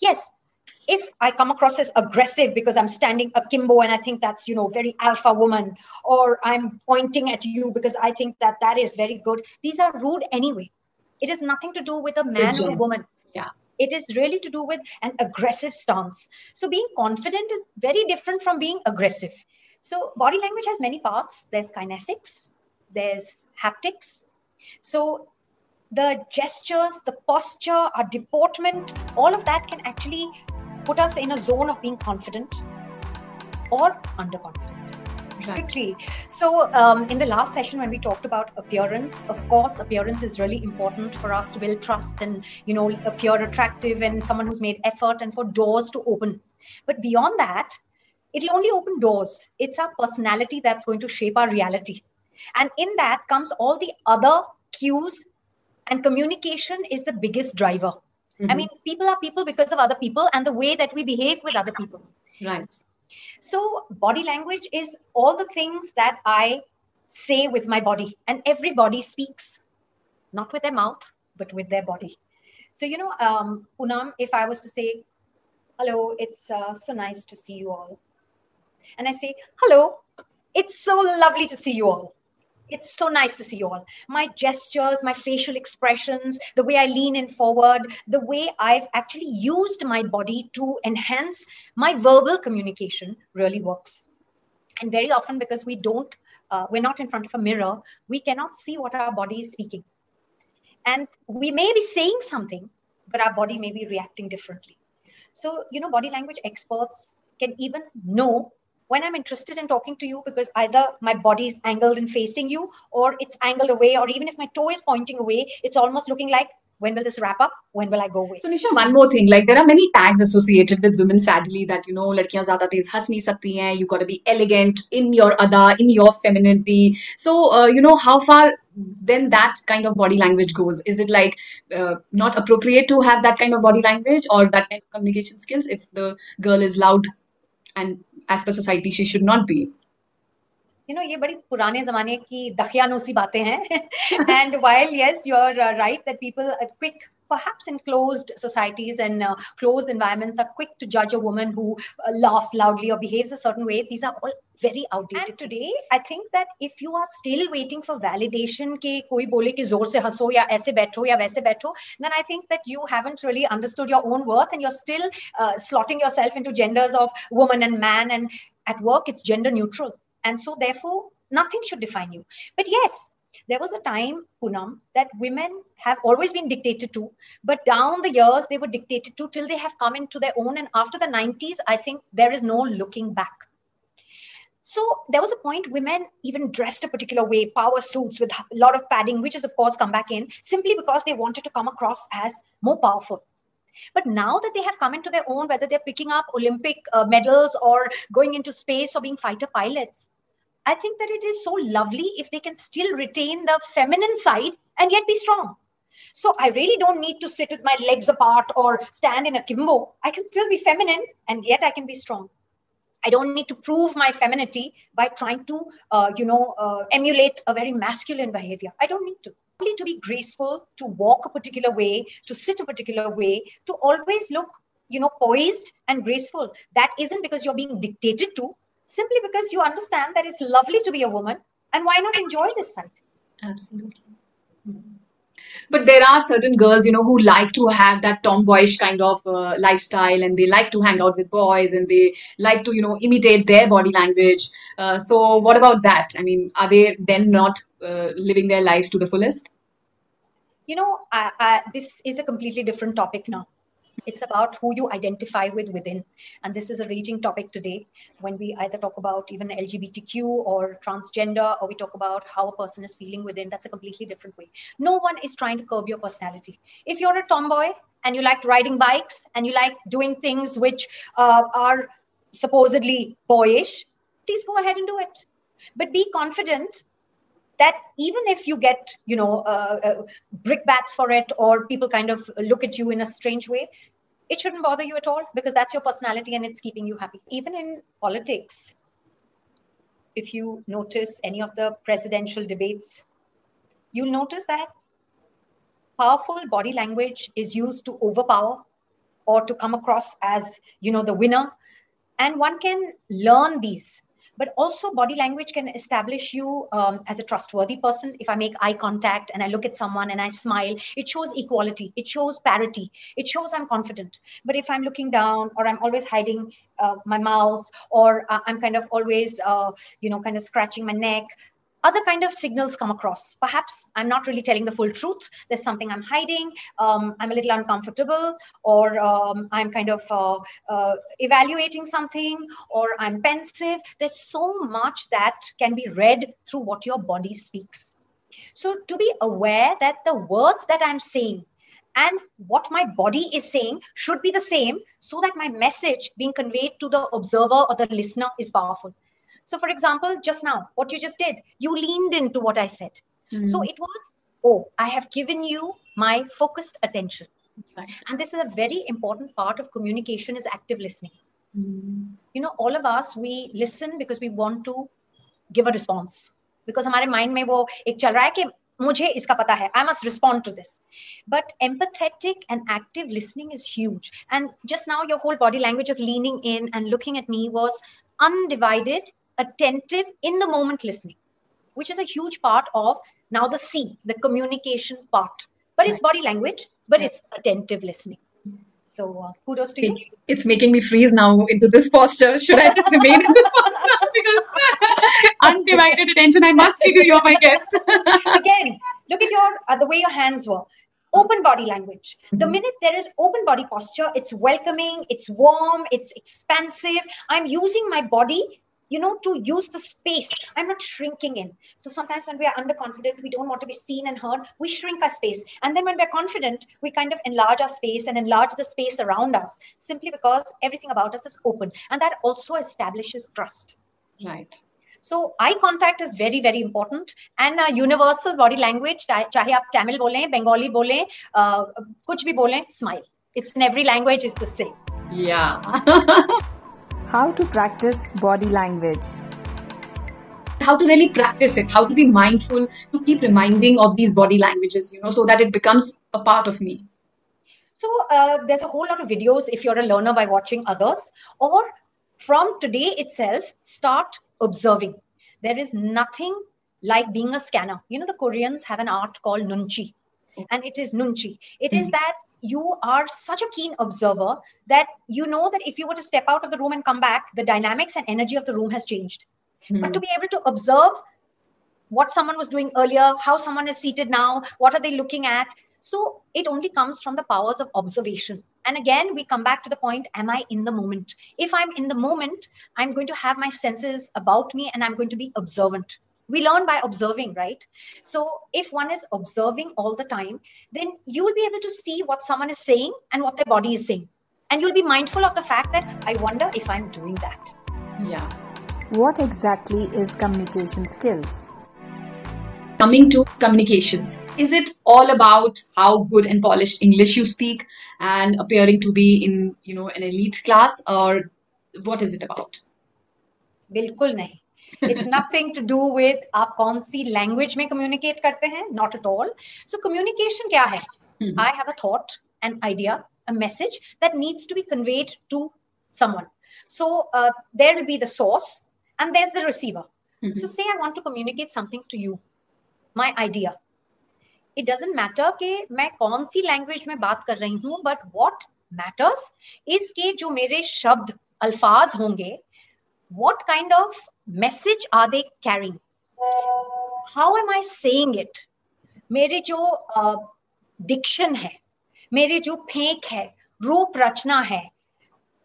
yes if I come across as aggressive because I'm standing akimbo and I think that's, you know, very alpha woman, or I'm pointing at you because I think that that is very good, these are rude anyway. It has nothing to do with a man or a woman. Yeah. It is really to do with an aggressive stance. So being confident is very different from being aggressive. So body language has many parts. There's kinesics, there's haptics. So the gestures, the posture, our deportment, all of that can actually put us in a zone of being confident or underconfident. Right. So, um, in the last session, when we talked about appearance, of course, appearance is really important for us to build trust and, you know, appear attractive and someone who's made effort and for doors to open. But beyond that, it'll only open doors. It's our personality that's going to shape our reality. And in that comes all the other cues, and communication is the biggest driver. Mm-hmm. I mean, people are people because of other people and the way that we behave with other people. Right. So, body language is all the things that I say with my body, and everybody speaks, not with their mouth, but with their body. So, you know, um, Poonam, if I was to say, Hello, it's uh, so nice to see you all. And I say, Hello, it's so lovely to see you all. It's so nice to see you all. My gestures, my facial expressions, the way I lean in forward, the way I've actually used my body to enhance my verbal communication really works. And very often, because we don't, uh, we're not in front of a mirror, we cannot see what our body is speaking. And we may be saying something, but our body may be reacting differently. So, you know, body language experts can even know when I'm interested in talking to you because either my body is angled and facing you or it's angled away, or even if my toe is pointing away, it's almost looking like when will this wrap up? When will I go away? So Nisha, one more thing. Like there are many tags associated with women, sadly, that you know, ladkiyan zyada tez has nahi sakti hain. You got to be elegant in your ada, in your femininity. So uh, you know how far then that kind of body language goes. Is it like uh, not appropriate to have that kind of body language or that kind of communication skills if the girl is loud and as per society she should not be you know ये बड़ी पुराने जमाने की दखियानोसी बातें हैं and while yes you're uh, right that people are quick perhaps in closed societies and uh, closed environments are quick to judge a woman who uh, laughs loudly or behaves a certain way these are all very outdated and today i think that if you are still waiting for validation ke koi bole ki zor se haso ya aise baitho ya waise baitho then i think that you haven't really understood your own worth and you're still uh, slotting yourself into genders of woman and man and at work it's gender neutral and so therefore nothing should define you but yes there was a time, punam that women have always been dictated to, but down the years they were dictated to till they have come into their own. And after the 90s, I think there is no looking back. So there was a point women even dressed a particular way, power suits with a lot of padding, which has of course come back in simply because they wanted to come across as more powerful. But now that they have come into their own, whether they're picking up Olympic uh, medals or going into space or being fighter pilots, I think that it is so lovely if they can still retain the feminine side and yet be strong. So I really don't need to sit with my legs apart or stand in a kimbo. I can still be feminine and yet I can be strong. I don't need to prove my femininity by trying to, uh, you know, uh, emulate a very masculine behavior. I don't need to. Only to be graceful, to walk a particular way, to sit a particular way, to always look, you know, poised and graceful. That isn't because you're being dictated to simply because you understand that it's lovely to be a woman and why not enjoy this side absolutely but there are certain girls you know who like to have that tomboyish kind of uh, lifestyle and they like to hang out with boys and they like to you know imitate their body language. Uh, so what about that? I mean are they then not uh, living their lives to the fullest? You know I, I, this is a completely different topic now it's about who you identify with within. And this is a raging topic today when we either talk about even LGBTQ or transgender, or we talk about how a person is feeling within. That's a completely different way. No one is trying to curb your personality. If you're a tomboy and you like riding bikes and you like doing things which uh, are supposedly boyish, please go ahead and do it. But be confident that even if you get you know uh, uh, brickbats for it or people kind of look at you in a strange way it shouldn't bother you at all because that's your personality and it's keeping you happy. Even in politics, if you notice any of the presidential debates, you'll notice that powerful body language is used to overpower or to come across as you know the winner and one can learn these but also body language can establish you um, as a trustworthy person. If i make eye contact and i look at someone and i smile it shows equality. It shows parity. It shows i'm confident. But if i'm looking down or i'm always hiding uh, my mouth or uh, i'm kind of always uh, you know kind of scratching my neck other kind of signals come across. Perhaps i'm not really telling the full truth. There's something i'm hiding. Um, i'm a little uncomfortable or um, i'm kind of uh, uh, evaluating something or i'm pensive. There's so much that can be read through what your body speaks. So to be aware that the words that i'm saying and what my body is saying should be the same so that my message being conveyed to the observer or the listener is powerful so, for example, just now, what you just did, you leaned into what I said. Mm. So it was, oh, I have given you my focused attention. Right. And this is a very important part of communication is active listening. Mm. You know, all of us, we listen because we want to give a response. Because हमारे mind में वो एक चल रहा है कि मुझे इसका पता है I must respond to this. But empathetic and active listening is huge. And just now, your whole body language of leaning in and looking at me was undivided attentive in the moment listening, which is a huge part of now the C, the communication part. But it's body language, but it's attentive listening. So uh, kudos to you. It's making me freeze now into this posture. Should I just remain in this posture? because undivided attention, I must figure you're my guest. Again, look at your uh, the way your hands were. Open body language. Mm-hmm. The minute there is open body posture, it's welcoming, it's warm, it's expansive. I'm using my body you know, to use the space. I'm not shrinking in. So sometimes when we are underconfident, we don't want to be seen and heard, we shrink our space. And then when we're confident, we kind of enlarge our space and enlarge the space around us simply because everything about us is open. And that also establishes trust. Right. So eye contact is very, very important. And universal body language, chahe aap Tamil bole, Bengali bole, uh, kuch bhi bole, smile. It's in every language, it's the same. Yeah. How to practice body language. How to really practice it, how to be mindful, to keep reminding of these body languages, you know, so that it becomes a part of me. So uh, there's a whole lot of videos if you're a learner by watching others, or from today itself, start observing. There is nothing like being a scanner. You know, the Koreans have an art called nunchi, and it is nunchi. It mm-hmm. is that you are such a keen observer that you know that if you were to step out of the room and come back, the dynamics and energy of the room has changed. Mm-hmm. But to be able to observe what someone was doing earlier, how someone is seated now, what are they looking at? So it only comes from the powers of observation. And again, we come back to the point Am I in the moment? If I'm in the moment, I'm going to have my senses about me and I'm going to be observant we learn by observing right so if one is observing all the time then you will be able to see what someone is saying and what their body is saying and you'll be mindful of the fact that i wonder if i'm doing that yeah what exactly is communication skills coming to communications is it all about how good and polished english you speak and appearing to be in you know an elite class or what is it about बिल्कुल नहीं it's nothing to do with आप कौन सी language में communicate करते हैं not at all so communication क्या है? I have a thought an idea a message that needs to be conveyed to someone so there will be the source and there is the receiver so say I want to communicate something to you my idea it doesn't matter के मैं कौन सी language में बात कर रही हूँ but what matters is के जो मेरे शब्द अल्फाज होंगे what kind of message are they carrying how am i saying it मेरे जो डिक्शन uh, है मेरे जो फेंक है रूप रचना है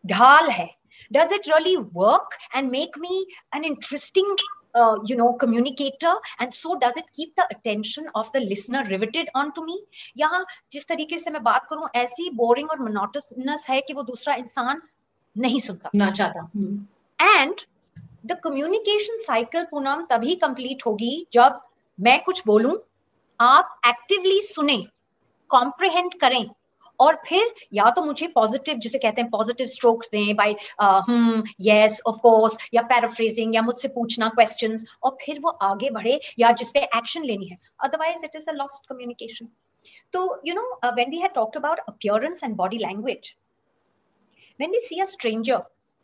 ढाल है does it really work and make me an interesting uh, you know communicator and so does it keep the attention of the listener riveted onto me यहाँ जिस तरीके से मैं बात करूँ ऐसी बोरिंग और मोनोटनस है कि वो दूसरा इंसान नहीं सुनता ना चाहता and the communication cycle Poonam तभी कंप्लीट होगी जब मैं कुछ बोलूँ, आप एक्टिवली सुने कॉम्प्रिहेंड करें, और फिर या तो मुझे पॉजिटिव जिसे कहते हैं पॉजिटिव स्ट्रोक्स दें बाय हम यस ऑफ़ कोर्स या पैराफ्रेजिंग या मुझसे पूछना क्वेश्चंस और फिर वो आगे बढ़े, या जिस पे एक्शन लेनी है। Otherwise it is a lost communication तो you know when we had talked about appearance and body language when we see a stranger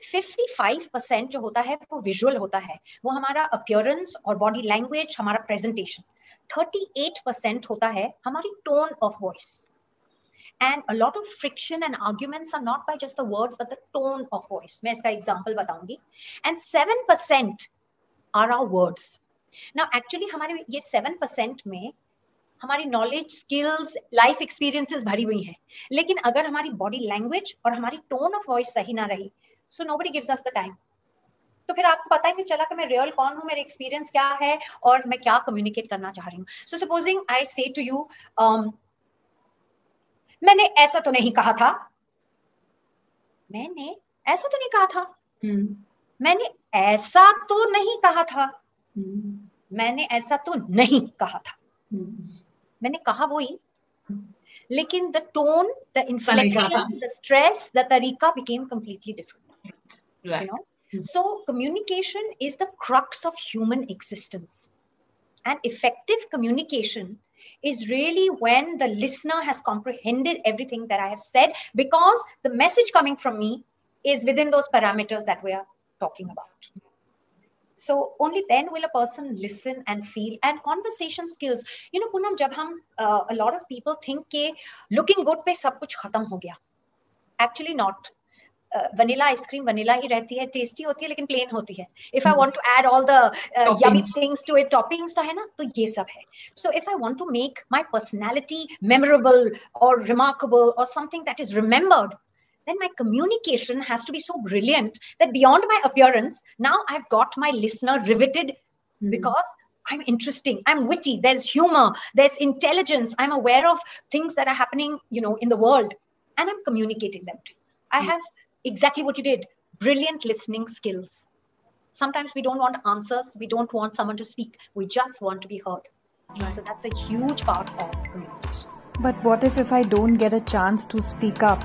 55% जो होता है, वो विजुअल होता है। वो हमारा अपियरेंस और बॉडी लैंग्वेज हमारा प्रेजेंटेशन 38% होता है हमारी tone of voice and a lot of friction and arguments are not by just the words, but the tone of voice मैं इसका example बताऊँगी। And 7% are our words now actually हमारे ये 7% में हमारी नॉलेज स्किल्स लाइफ एक्सपीरियंसेस भरी हुई हैं। लेकिन अगर हमारी बॉडी लैंग्वेज और हमारी टोन ऑफ़ वॉइस सही ना रही so nobody gives us the time तो फिर आपको पता ही नहीं चला कि मैं रियल कौन हूँ मेरे एक्सपीरियंस क्या है और मैं क्या कम्युनिकेट करना चाह रही हूँ। सो सपोजिंग आई से टू यू मैंने ऐसा तो नहीं कहा था। मैंने ऐसा तो नहीं कहा था। Hmm. मैंने ऐसा तो नहीं कहा था। Hmm. मैंने ऐसा तो नहीं कहा था। Hmm. मैंने कहा वही लेकिन the tone the inflection the stress the तरीका became completely different Right. you know? So communication is the crux of human existence. And effective communication is really when the listener has comprehended everything that i have said because the message coming from me is within those parameters that we are talking about. So only then will a person listen and feel and conversation skills. You know punam jab hum uh, a lot of people think ke looking good pe sab kuch khatam ho gaya. Actually not vanilla ice cream vanilla ही रहती है tasty होती है लेकिन plain होती है if I want to add all the yummy Toppings. Things to it toppings तो है ना तो ये सब है so if I want to make my personality memorable और रिमार्केबल और something that is remembered then my communication has to be so brilliant that beyond my appearance now i've got my listener riveted Hmm. because i'm interesting i'm witty there's humor there's intelligence i'm aware of things that are happening you know in the world and i'm communicating them to you. i Hmm. have exactly what you did. Brilliant listening skills. Sometimes we don't want answers. We don't want someone to speak. We just want to be heard. So that's a huge part of communication. But what if if I don't get a chance to speak up?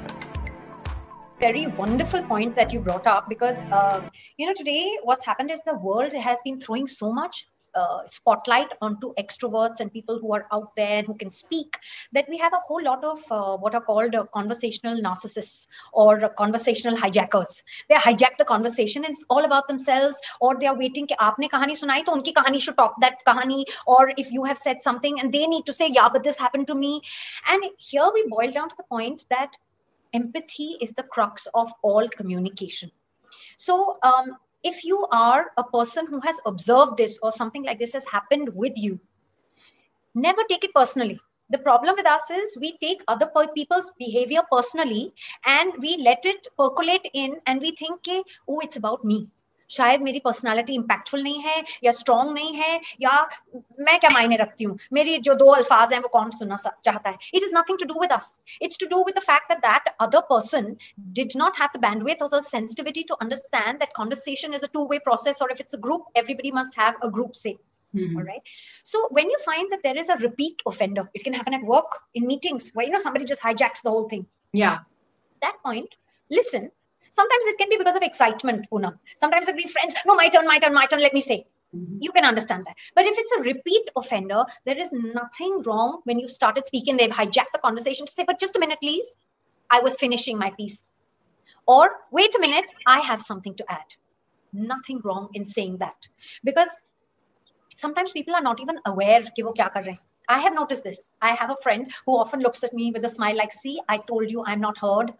very wonderful point that you brought up because uh, you know today what's happened is the world has been throwing so much uh, spotlight onto extroverts and people who are out there who can speak, that we have a whole lot of uh, what are called uh, conversational narcissists or conversational hijackers. They hijack the conversation and it's all about themselves, or they are waiting. Ki aapne kahani sunai, to unki kahani should talk that kahani. Or if you have said something and they need to say, yeah, but this happened to me. And here we boil down to the point that empathy is the crux of all communication. So um, if you are a person who has observed this or something like this has happened with you, never take it personally. The problem with us is we take other people's behavior personally and we let it percolate in and we think, oh, it's about me. शायद मेरी personality impactful नहीं है या strong नहीं है या मैं क्या मायने रखती हूँ मेरी जो दो अल्फाज हैं वो कौन सुनना सा- चाहता है it is nothing to do with us it's to do with the fact that that other person did not have the bandwidth or the sensitivity to understand that conversation is a two way process or if it's a group everybody must have a group say Mhm. all right so when you find that there is a repeat offender it can happen at work in meetings where you know somebody just hijacks the whole thing Yeah. that point, listen. Sometimes it can be because of excitement, Una. Sometimes it can be friends. No, my turn, my turn, my turn. Let me say. Mm-hmm. You can understand that. But if it's a repeat offender, there is nothing wrong when you've started speaking. They've hijacked the conversation to say, but just a minute, please. I was finishing my piece. Or, wait a minute, I have something to add. Nothing wrong in saying that. Because sometimes people are not even aware ki wo kya kar rahe I have noticed this. I have a friend who often looks at me with a smile like, see, I told you I'm not heard.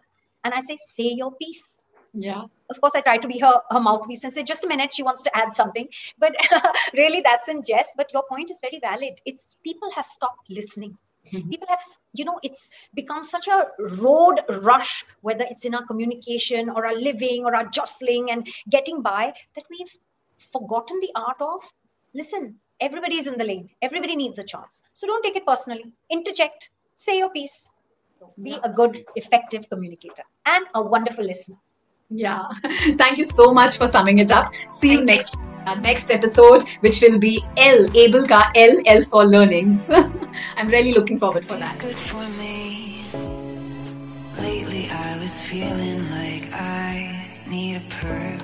And I say, say your piece. Yeah. Of course, I try to be her, her mouthpiece and say, just a minute, she wants to add something. But really, that's in jest. But your point is very valid. It's people have stopped listening. Mhm. People have, you know, it's become such a road rush, whether it's in our communication or our living or our jostling and getting by, that we've forgotten the art of listen, everybody is in the lane, everybody needs a chance. So don't take it personally. Interject, say your piece. So be a good, effective communicator and a wonderful listener. Yeah. Thank you so much for summing it up. See you Thank you. next uh, next episode, which will be L Able Ka L L for learnings. I'm really looking forward for that. good for me. Lately, I was feeling like I need a purpose.